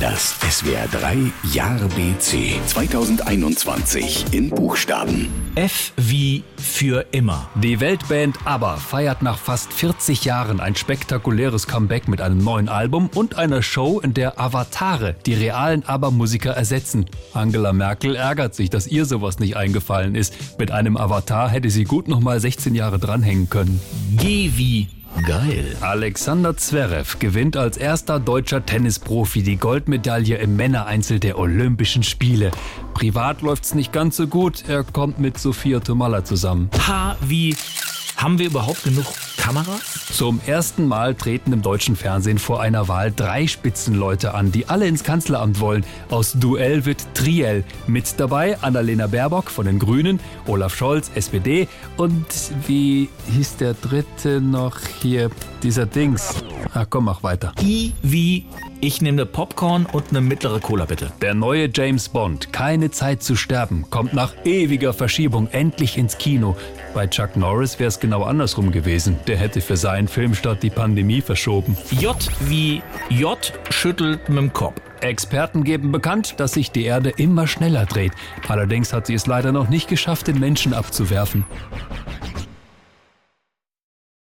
Das SWR 3 Jahr BC 2021 in Buchstaben. F wie für immer. Die Weltband ABBA feiert nach fast 40 Jahren ein spektakuläres Comeback mit einem neuen Album und einer Show, in der Avatare die realen ABBA-Musiker ersetzen. Angela Merkel ärgert sich, dass ihr sowas nicht eingefallen ist. Mit einem Avatar hätte sie gut noch mal 16 Jahre dranhängen können. G wie Geil. Alexander Zverev gewinnt als erster deutscher Tennisprofi die Goldmedaille im Männereinzel der Olympischen Spiele. Privat läuft's nicht ganz so gut. Er kommt mit Sophia Tomalla zusammen. H wie haben wir überhaupt genug Kameras? Zum ersten Mal treten im deutschen Fernsehen vor einer Wahl drei Spitzenleute an, die alle ins Kanzleramt wollen. Aus Duell wird Triell. Mit dabei Annalena Baerbock von den Grünen, Olaf Scholz, SPD und wie hieß der dritte noch hier, dieser Dings. Ah, komm, mach weiter. I wie ich nehme eine Popcorn und eine mittlere Cola bitte. Der neue James Bond, Keine Zeit zu sterben, kommt nach ewiger Verschiebung endlich ins Kino. Bei Chuck Norris wäre es genau andersrum gewesen. Der hätte für seinen Film statt die Pandemie verschoben. J wie J schüttelt mit dem Kopf. Experten geben bekannt, dass sich die Erde immer schneller dreht. Allerdings hat sie es leider noch nicht geschafft, den Menschen abzuwerfen.